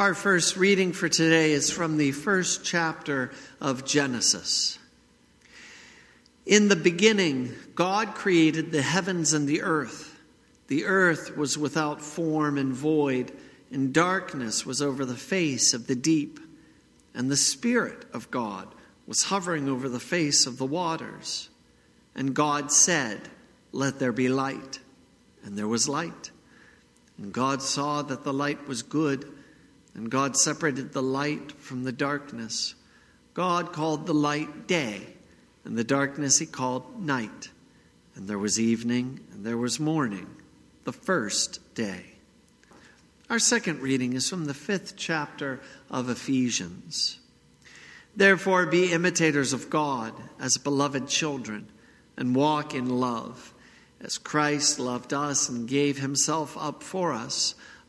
Our first reading for today is from the first chapter of Genesis. In the beginning, God created the heavens and the earth. The earth was without form and void, and darkness was over the face of the deep. And the Spirit of God was hovering over the face of the waters. And God said, Let there be light. And there was light. And God saw that the light was good and God separated the light from the darkness. God called the light day, and the darkness he called night. And there was evening, and there was morning, the first day. Our second reading is from the fifth chapter of Ephesians. Therefore, be imitators of God as beloved children, and walk in love, as Christ loved us and gave himself up for us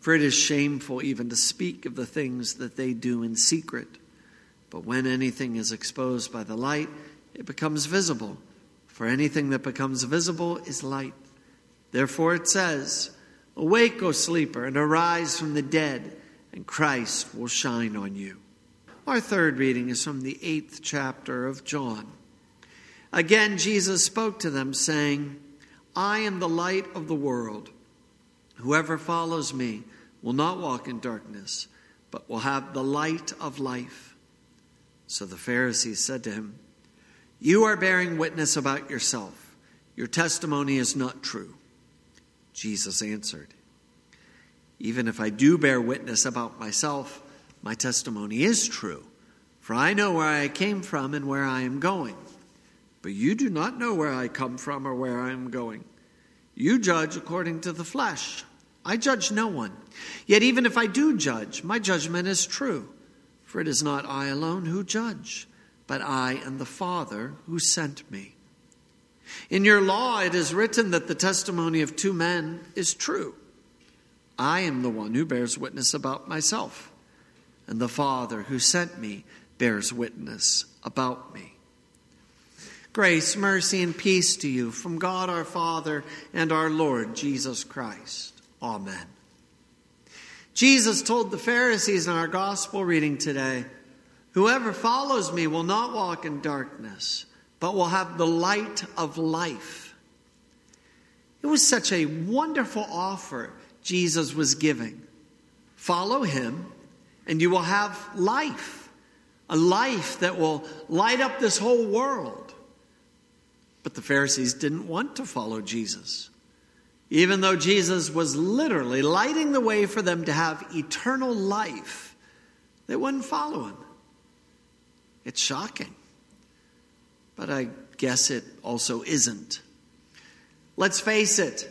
For it is shameful even to speak of the things that they do in secret. But when anything is exposed by the light, it becomes visible. For anything that becomes visible is light. Therefore it says, Awake, O sleeper, and arise from the dead, and Christ will shine on you. Our third reading is from the eighth chapter of John. Again, Jesus spoke to them, saying, I am the light of the world. Whoever follows me will not walk in darkness, but will have the light of life. So the Pharisees said to him, You are bearing witness about yourself. Your testimony is not true. Jesus answered, Even if I do bear witness about myself, my testimony is true, for I know where I came from and where I am going. But you do not know where I come from or where I am going. You judge according to the flesh. I judge no one. Yet even if I do judge, my judgment is true. For it is not I alone who judge, but I and the Father who sent me. In your law it is written that the testimony of two men is true. I am the one who bears witness about myself, and the Father who sent me bears witness about me. Grace, mercy, and peace to you from God our Father and our Lord Jesus Christ. Amen. Jesus told the Pharisees in our gospel reading today Whoever follows me will not walk in darkness, but will have the light of life. It was such a wonderful offer Jesus was giving. Follow him, and you will have life, a life that will light up this whole world. But the Pharisees didn't want to follow Jesus even though Jesus was literally lighting the way for them to have eternal life, they wouldn't follow him. It's shocking. But I guess it also isn't. Let's face it,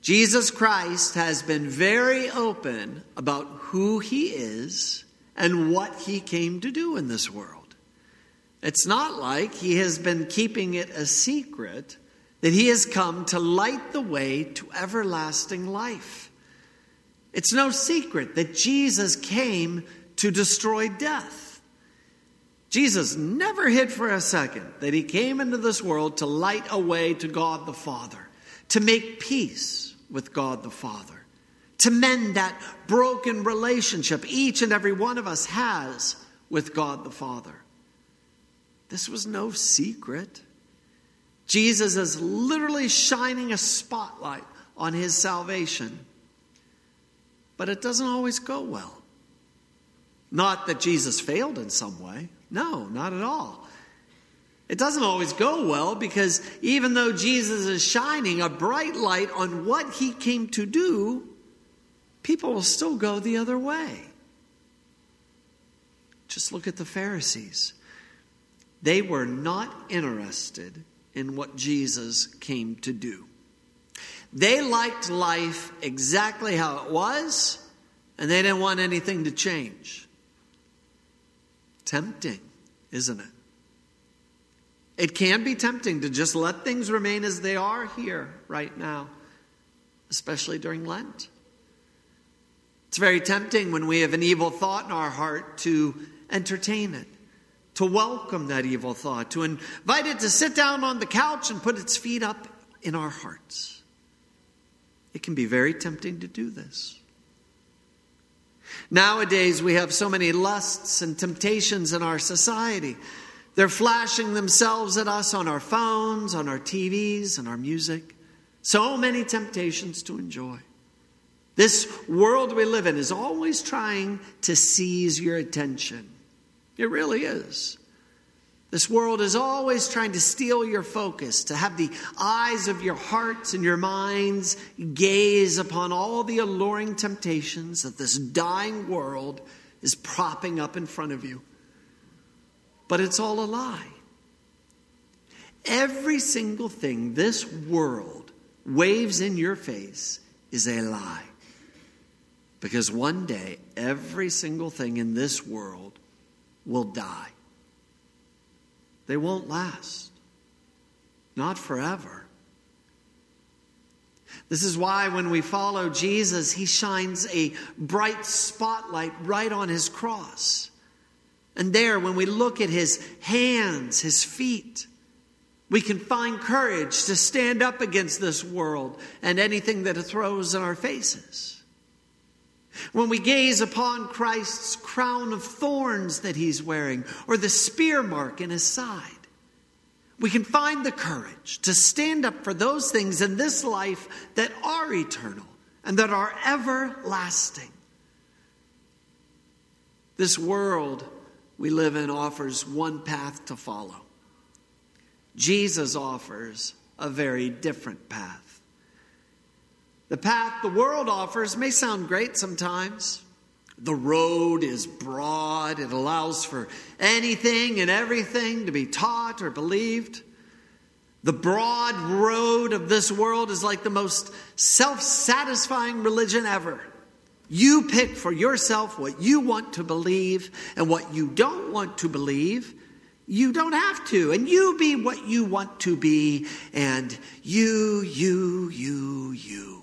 Jesus Christ has been very open about who he is and what he came to do in this world. It's not like he has been keeping it a secret that he has come to light the way to everlasting life. It's no secret that Jesus came to destroy death. Jesus never hid for a second that he came into this world to light a way to God the Father, to make peace with God the Father, to mend that broken relationship each and every one of us has with God the Father. This was no secret. Jesus is literally shining a spotlight on his salvation. But it doesn't always go well. Not that Jesus failed in some way. No, not at all. It doesn't always go well because even though Jesus is shining a bright light on what he came to do, people will still go the other way. Just look at the Pharisees. They were not interested in what Jesus came to do. They liked life exactly how it was, and they didn't want anything to change. tempting, isn't it? It can be tempting to just let things remain as they are here right now, especially during Lent. It's very tempting when we have an evil thought in our heart to entertain it, to welcome that evil thought, to invite it to sit down on the couch and put its feet up in our hearts. It can be very tempting to do this. Nowadays, we have so many lusts and temptations in our society. They're flashing themselves at us on our phones, on our TVs, and our music. So many temptations to enjoy. This world we live in is always trying to seize your attention. It really is. This world is always trying to steal your focus, to have the eyes of your hearts and your minds gaze upon all the alluring temptations that this dying world is propping up in front of you. But it's all a lie. Every single thing this world waves in your face is a lie. Because one day, every single thing in this world will die. They won't last, not forever. This is why when we follow Jesus, he shines a bright spotlight right on his cross. And there, when we look at his hands, his feet, we can find courage to stand up against this world and anything that it throws in our faces. When we gaze upon Christ's crown of thorns that he's wearing, or the spear mark in his side, we can find the courage to stand up for those things in this life that are eternal and that are everlasting. This world we live in offers one path to follow. Jesus offers a very different path. The path the world offers may sound great sometimes. The road is broad, it allows for anything and everything to be taught or believed. The broad road of this world is like the most self satisfying religion ever. You pick for yourself what you want to believe, and what you don't want to believe, you don't have to. And you be what you want to be, and you, you, you, you.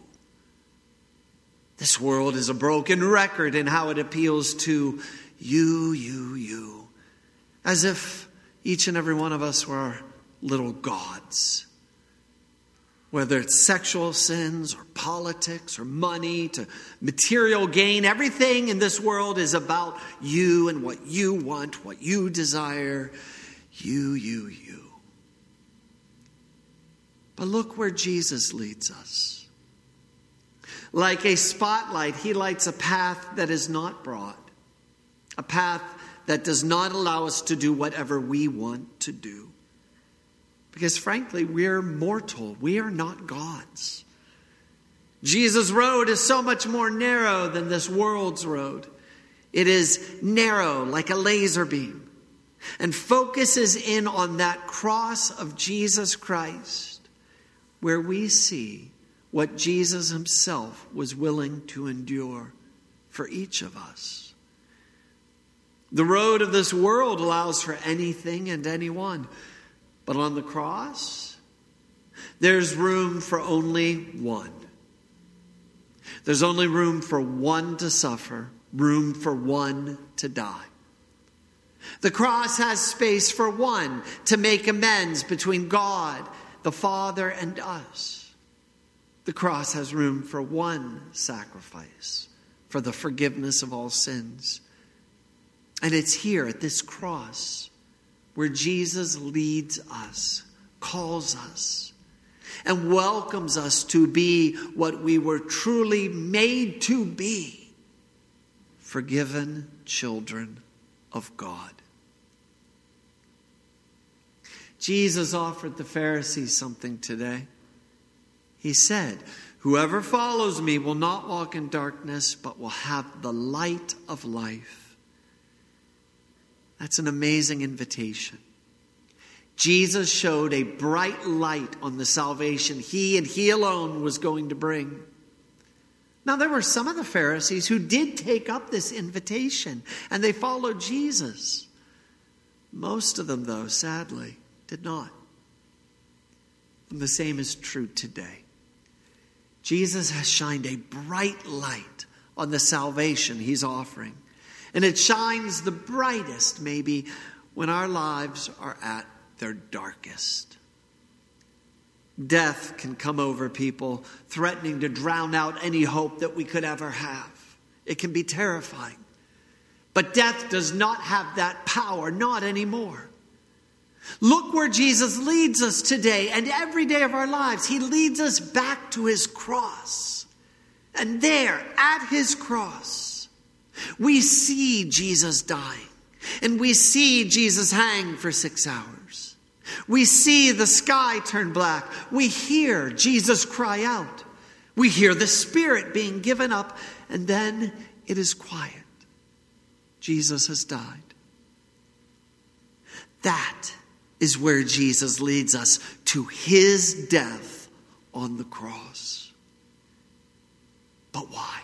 This world is a broken record in how it appeals to you, you, you. As if each and every one of us were little gods. Whether it's sexual sins or politics or money to material gain, everything in this world is about you and what you want, what you desire. You, you, you. But look where Jesus leads us. Like a spotlight, he lights a path that is not broad, a path that does not allow us to do whatever we want to do. Because frankly, we're mortal, we are not gods. Jesus' road is so much more narrow than this world's road. It is narrow like a laser beam and focuses in on that cross of Jesus Christ where we see what Jesus himself was willing to endure for each of us. The road of this world allows for anything and anyone, but on the cross, there's room for only one. There's only room for one to suffer, room for one to die. The cross has space for one to make amends between God, the Father, and us. The cross has room for one sacrifice for the forgiveness of all sins. And it's here at this cross where Jesus leads us, calls us, and welcomes us to be what we were truly made to be forgiven children of God. Jesus offered the Pharisees something today. He said, Whoever follows me will not walk in darkness, but will have the light of life. That's an amazing invitation. Jesus showed a bright light on the salvation he and he alone was going to bring. Now, there were some of the Pharisees who did take up this invitation and they followed Jesus. Most of them, though, sadly, did not. And the same is true today. Jesus has shined a bright light on the salvation he's offering. And it shines the brightest, maybe, when our lives are at their darkest. Death can come over people, threatening to drown out any hope that we could ever have. It can be terrifying. But death does not have that power, not anymore. Look where Jesus leads us today and every day of our lives. He leads us back to his cross. And there, at his cross, we see Jesus dying. And we see Jesus hang for six hours. We see the sky turn black. We hear Jesus cry out. We hear the Spirit being given up. And then it is quiet. Jesus has died. That is where Jesus leads us to his death on the cross. But why?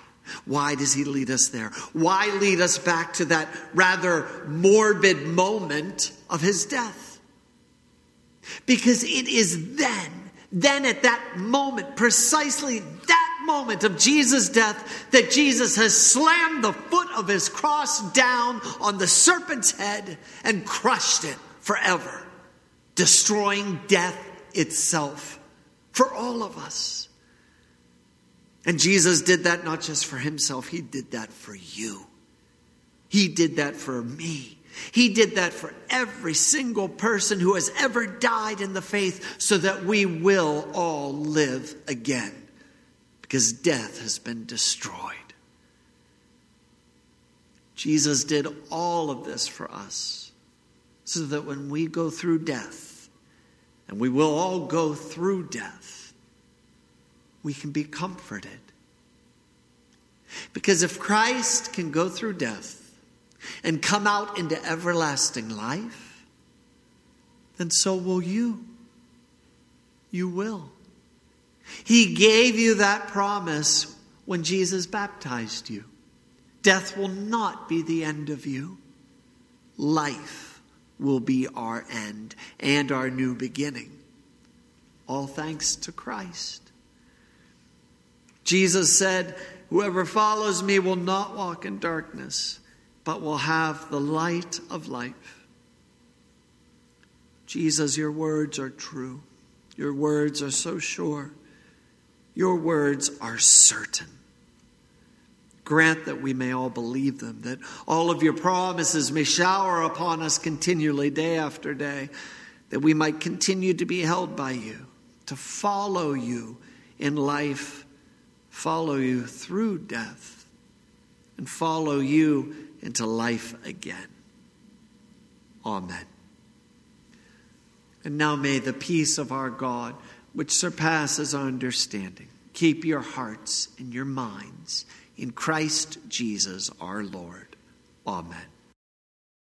Why does he lead us there? Why lead us back to that rather morbid moment of his death? Because it is then, then at that moment, precisely that moment of Jesus' death, that Jesus has slammed the foot of his cross down on the serpent's head and crushed it forever destroying death itself for all of us. And Jesus did that not just for himself, he did that for you. He did that for me. He did that for every single person who has ever died in the faith so that we will all live again because death has been destroyed. Jesus did all of this for us so that when we go through death, and we will all go through death, we can be comforted. Because if Christ can go through death and come out into everlasting life, then so will you. You will. He gave you that promise when Jesus baptized you. Death will not be the end of you. Life will be our end and our new beginning. All thanks to Christ. Jesus said, Whoever follows me will not walk in darkness, but will have the light of life. Jesus, your words are true. Your words are so sure. Your words are certain. Grant that we may all believe them, that all of your promises may shower upon us continually, day after day, that we might continue to be held by you, to follow you in life, follow you through death, and follow you into life again. Amen. And now may the peace of our God, which surpasses our understanding, keep your hearts and your minds in Christ Jesus our Lord. Amen.